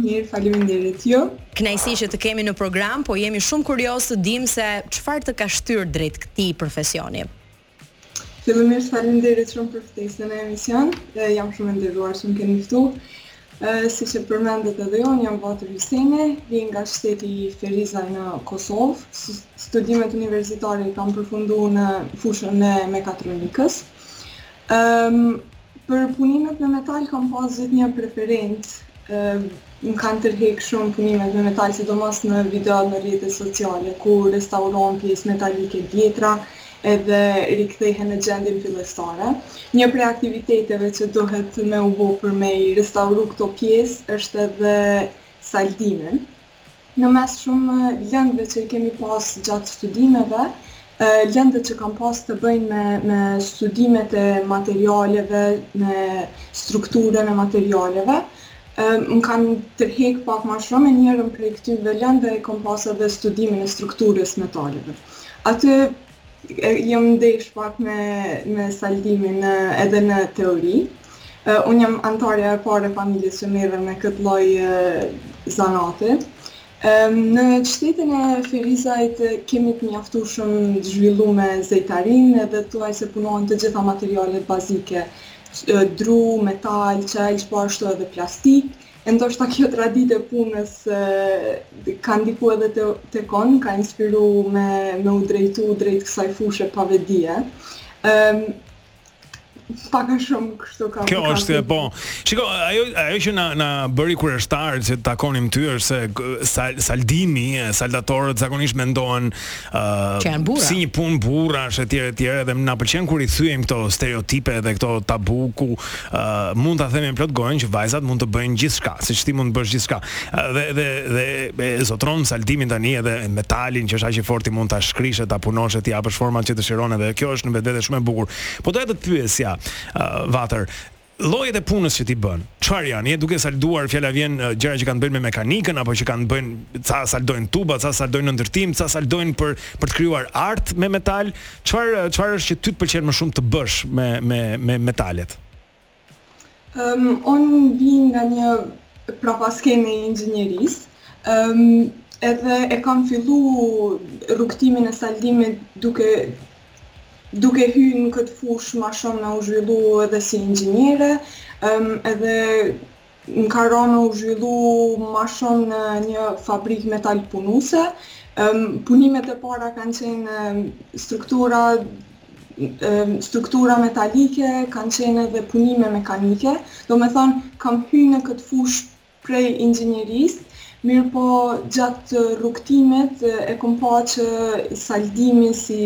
Mirë, faleminderit ju. Kënaqësi që të kemi në program, po jemi shumë kurioz të dimë se çfarë të ka shtyrë drejt këtij profesioni. Fillimisht faleminderit shumë për ftesën në emision. Jam shumë e nderuar që më keni ftuar. Siç e përmendët edhe ju, jam Vatër Hyseni, vij nga qyteti Ferizaj në Kosovë. Studimet universitare i kam përfundu në fushën e mekatronikës. Um, për punimet me metal kam pas gjithë një preferencë. Um, më kanë tërheq shumë punimet me metal, sidomos në video në rrjetet sociale, ku restaurohen pjesë metalike t'vjetra edhe rikthehen në gjendjen fillestare. Një prej aktiviteteve që dohet me u bo për me i restauru këto pjesë është edhe saldimi Në mes shumë lëndëve që i kemi pas gjatë studimeve, lëndët që kanë pas të bëjnë me, me studimet e materialeve, me strukturën e materialeve, më kanë tërheq pak ma shumë, e njërën prej këtyre lëndëve e kam pas edhe studimin e strukturës metaleve. Aty Jam ndesh pak me, me saldimin edhe në teori. Uh, unë jam anëtarja e parë e familjes që merrem me këtë lloj uh, zanati. Um, në qytetin e Ferizajt kemi të mjaftueshëm të zhvillume zejtarinë edhe pothuajse punohen të gjitha materialet bazike, dru, metal, qelq, po ashtu edhe plastikë, E ndoshta kjo traditë e punës ka ndiku edhe te, te unë, më ka inspiru me, me u drejtu drejt kësaj fushe pa vetëdije. Um, pak a shumë kështu ka. Kjo është po. Shiko, ajo ajo që na na bëri kureshtar që të takonim ty është se saldimi, saldatorët zakonisht mendohen që janë burra. Si një punë burrash etj etj dhe na pëlqen kur i thyejmë këto stereotipe dhe këto tabu ku uh, mund ta themi plot gojën që vajzat mund të bëjnë gjithçka, siç ti mund të bësh gjithçka. Uh, dhe dhe dhe e, zotëron saldimin tani edhe metalin që është aq i fortë mund ta shkrish e ta punosh e t'i japësh format që dëshiron edhe kjo është në vetvete shumë e bukur. Po doja të pyesja uh, Vatër, Llojet e punës që ti bën, çfarë janë? Je duke salduar, fjala vjen, gjëra që kanë të bëjnë me mekanikën apo që kanë të bëjnë, ca saldojnë tuba, ca saldojnë në ndërtim, ca saldojnë për për të krijuar art me metal. Çfarë çfarë është që ty të pëlqen më shumë të bësh me me me metalet? Ëm um, un vij nga një prapaskenë e inxhinierisë. Ëm um, edhe e kam filluar rrugëtimin e saldimit duke Duke hyrë në këtë fushë ma shumë me u zhvillu edhe si inxhiniere, edhe më ka ra me u zhvillu ma shumë në një fabrikë metalpunuese. Punimet e para kanë qenë struktura, struktura metalike, kanë qenë edhe punime mekanike, domethënë kam hy në këtë fushë prej inxhinierisë, mirëpo gjatë rrugëtimit e kom pa që saldimi si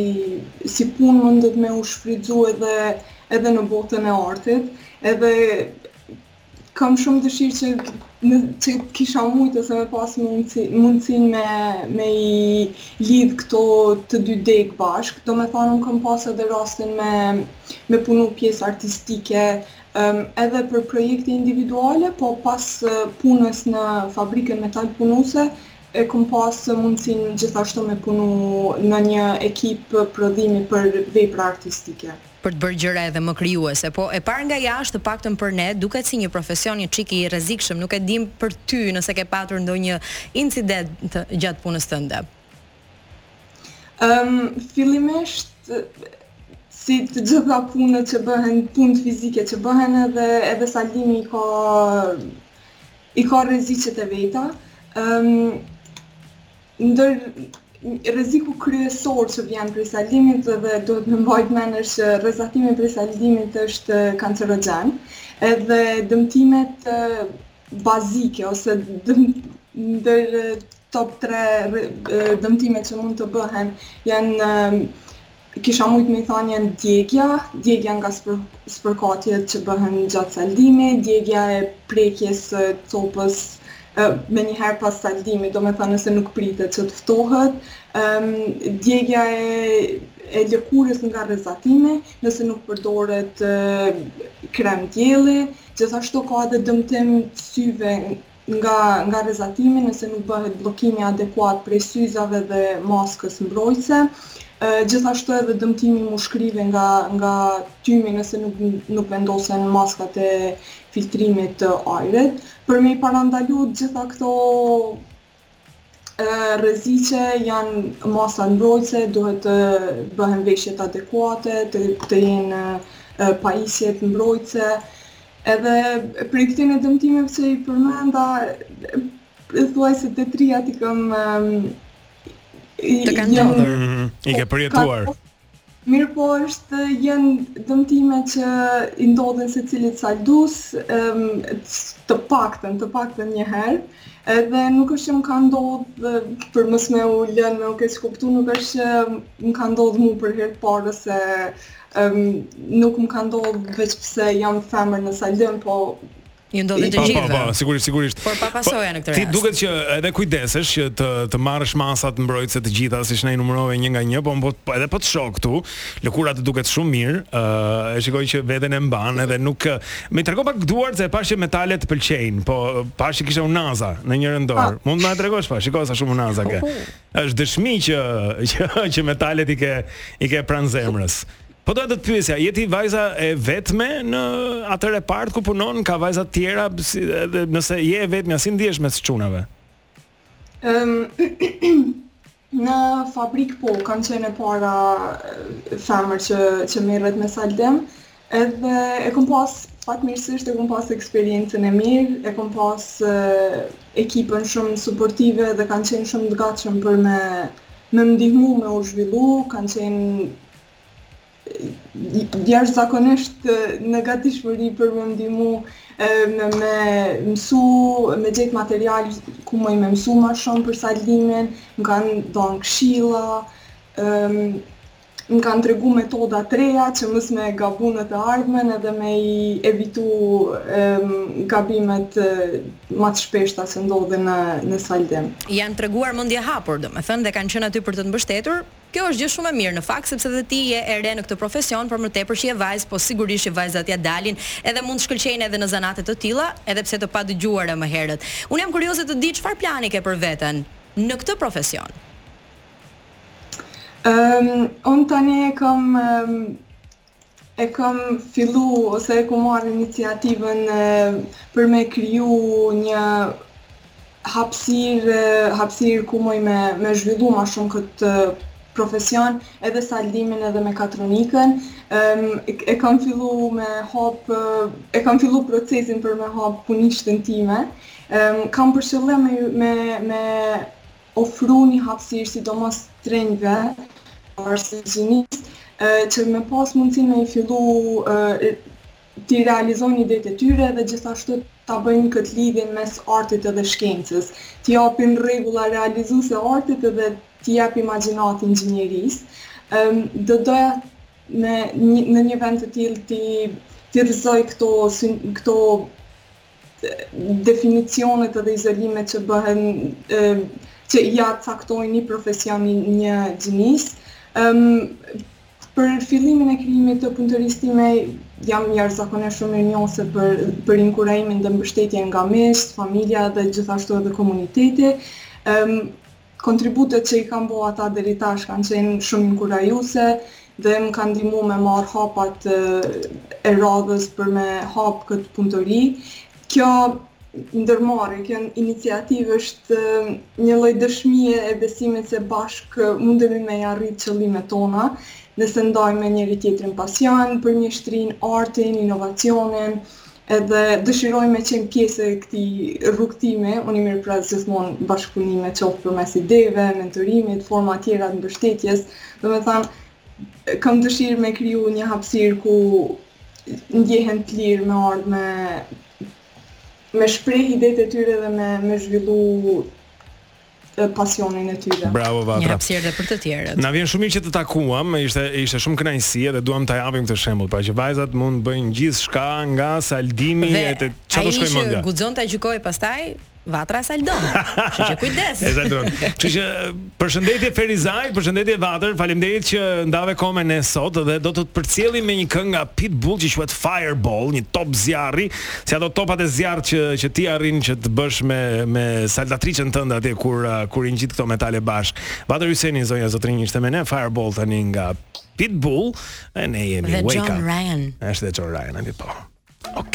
si punë mundet me u shfrytëzu edhe edhe në botën e artit, edhe kam shumë dëshirë që në që kisha mujtë ose me pas mundësin me, me i lidh këto të dy degë bashkë, do me thonë unë kam pas edhe rastin me, me punu pjesë artistike edhe për projekte individuale, po pas punës në fabrikën metalpunuse, e kom pas mundësinë gjithashtu me punu në një ekip prodhimi për vepra artistike. Për të bërë gjëra edhe më krijuese. Po, e parë nga jashtë, të paktën për ne, duket si një profesion një çik i rrezikshëm. Nuk e dimë për ty nëse ke patur ndonjë incident gjatë punës tënde. Um, fillimisht, si të gjitha punët që bëhen, punët fizike që bëhen edhe, edhe saldimi i ka, i ka rreziqet e veta. Um, ndër rreziku kryesor që vjen prej saldimit dhe dhe duhet me mbajt mend është rrezatimi prej saldimit është kancerogjen edhe dëmtimet bazike ose ndër top 3 dëmtime që mund të bëhen janë kisha mujtë me thonë janë djegja, djegja nga spërkatjet që bëhen gjatë saldimit, djegja e prekjes së copës menjëherë pas saldimit, do me thonë nëse nuk pritet që të ftohet, djegja e e lëkurës nga rrezatimi, nëse nuk përdoret krem dielli, Gjithashtu ka edhe dëmtim syve nga nga rrezatimi nëse nuk bëhet bllokimi adekuat prej syzave dhe maskës mbrojtëse. Gjithashtu edhe dëmtimi i mushkërive nga nga tymi nëse nuk nuk vendosen maskat e filtrimit të ajrit. Për me i parandalu gjitha këto rreziqe janë masa mbrojtëse, duhet të bëhen veshjet adekuate, të, të jenë pajisjet mbrojtëse. Edhe prej këtyne dëmtimeve që i përmenda, thuajse të trijat i këm... Të kanë ndodhur. Mhm, I ke përjetuar. Mirëpo është janë dëmtime që i ndodhin secilit saldus, të paktën, të paktën një herë. Edhe nuk është që më ka ndodhë për mos me u lënë me u keqkuptu, nuk është që më ka ndodhë mu për herë parë se um, nuk më ka ndodhë veç pse jam femër në saldim, po Ju ndodhi të gjithë. Po, po, sigurisht, sigurisht. Por pa pasoja në këtë rast. Ti duket që edhe kujdesesh që t'i marrësh masat mbrojtëse të gjitha, siç na i numërove një nga një, po, po, po edhe po të shoh këtu, lëkura të duket shumë mirë, ë uh, e shikoj që veten e mban edhe nuk më tregon pak duart se e pashë metalet të pëlqejnë, po pashë kishe unaza në njërën dorë. Ah. Mund të na tregosh, pa shiko sa shumë unaza ke. Është dëshmi që që, që metalet i ke i ke pranë zemrës. Po doja të të pyesja, je ti vajza e vetme në atë repart ku punon, ka vajza të tjera, si, edhe nëse je e vetmja, si ndihesh mes çunave? Ëm në fabrik po kam qenë e para e, femër që që merret me saldim. Edhe e kam pas fatmirësisht e kam pas eksperiencën e mirë, e kam pas e, ekipën shumë suportive dhe kanë qenë shumë të gatshëm për me me m'ndihmu me u zhvillu, kanë qenë Jashtëzakonisht në gatishmëri për me m'ndihmu, me me mësu, me gjet material ku muj me mësu ma shumë për saldimin, më kanë dhanë këshilla, më kanë tregu metoda të reja që mos me gabu në të ardhmen edhe me i evitu gabimet ma të shpeshta që ndodhin në, në saldim. Janë treguar mendjehapur, do me thënë, dhe kanë qenë aty për të të mbështetur, Kjo është gjë shumë e mirë në fakt sepse dhe ti je e re në këtë profesion por më tepër që je vajzë po sigurisht që vajzat ia dalin edhe mund të shkëlqejnë edhe në zanate të tilla edhe pse të padëgjuara më herët. Unë jam kurioze të di çfarë plani ke për veten në këtë profesion? Unë tani e kam E kam fillu ose e kam marrë iniciativën për me kriju një hapësirë, hapësirë ku muj me, me zhvillu ma shumë këtë profesion, edhe saldimin edhe mekatronikën. Um, e kam fillu me hap, e kam fillu procesin për me hap punishten time. Um, kam për qëllim me, me, me ofru një hapësirë sidomos të rinjve arsizinistë që me pas mundësi me i fillu t'i realizojnë idetë e tyre dhe gjithashtu ta bëjnë këtë lidhje mes artit edhe shkencës. T'i jap rregulla realizuese artit edhe t'i jap imagjinatë inxhinierisë. Ëm do doja në një, në një vend të tillë t'i t'i rrëzoj këto këto definicionet edhe izolimet që bëhen, që ia caktojnë një profesion një gjinie. Për fillimin e krijimit të punëtorisë time, jam jashtëzakonisht shumë mirënjohëse për, për inkurajimin dhe mbështetjen nga miqtë, familja dhe gjithashtu edhe komuniteti. Kontributet që i kanë bo ata deri tash kanë qenë shumë inkurajuse dhe më kanë ndihmu me marrë hapat e radhës për me hap këtë punëtori. Kjo ndërmarrje, kjo iniciativë është një lloj dëshmie e besimit se bashkë mundemi me i arrit qëllimet tona, nëse ndajmë me njëri tjetrin pasion për mjeshtrinë, artin, inovacionin, Edhe dëshirojnë me qenë pjesë e këtij rrugëtimi, unë i mirëpres gjithmonë bashkëpunime qoftë përmes ideve, mentorimit, forma tjera të mbështetjes, domethanë, kam dëshirë me kriju një hapsirë ku ndjehen të lirë me ardhë me me shpreh idetë e tyre dhe me, me zhvillu pasionin e tyre. Bravo Vatra. Një hapësirë dhe për të tjerët. Na vjen shumë mirë që të takuam, ishte ishte shumë kënaqësi dhe duam ta japim këtë shembull, pra që vajzat mund të bëjnë gjithçka nga saldimi dhe, e te çfarë shkon mendja. Ai që guxon ta gjykojë pastaj Vatra e saldon. Kështu që kujdes. Saldon. Kështu që përshëndetje Ferizaj, përshëndetje Vatër, faleminderit që ndave kohë me ne sot dhe do të të përcjellim me një këngë nga Pitbull që quhet Fireball, një top zjarri Si ato topat e zjarrtë që që ti arrin që të bësh me me saldatriçen tënde atje kur kur i ngjit këto metale bashkë. Vatër Hyseni zonja zotërinj ishte me ne Fireball tani nga Pitbull e ne jemi Wake Up. Është dhe John Ryan aty po. Okej. Okay.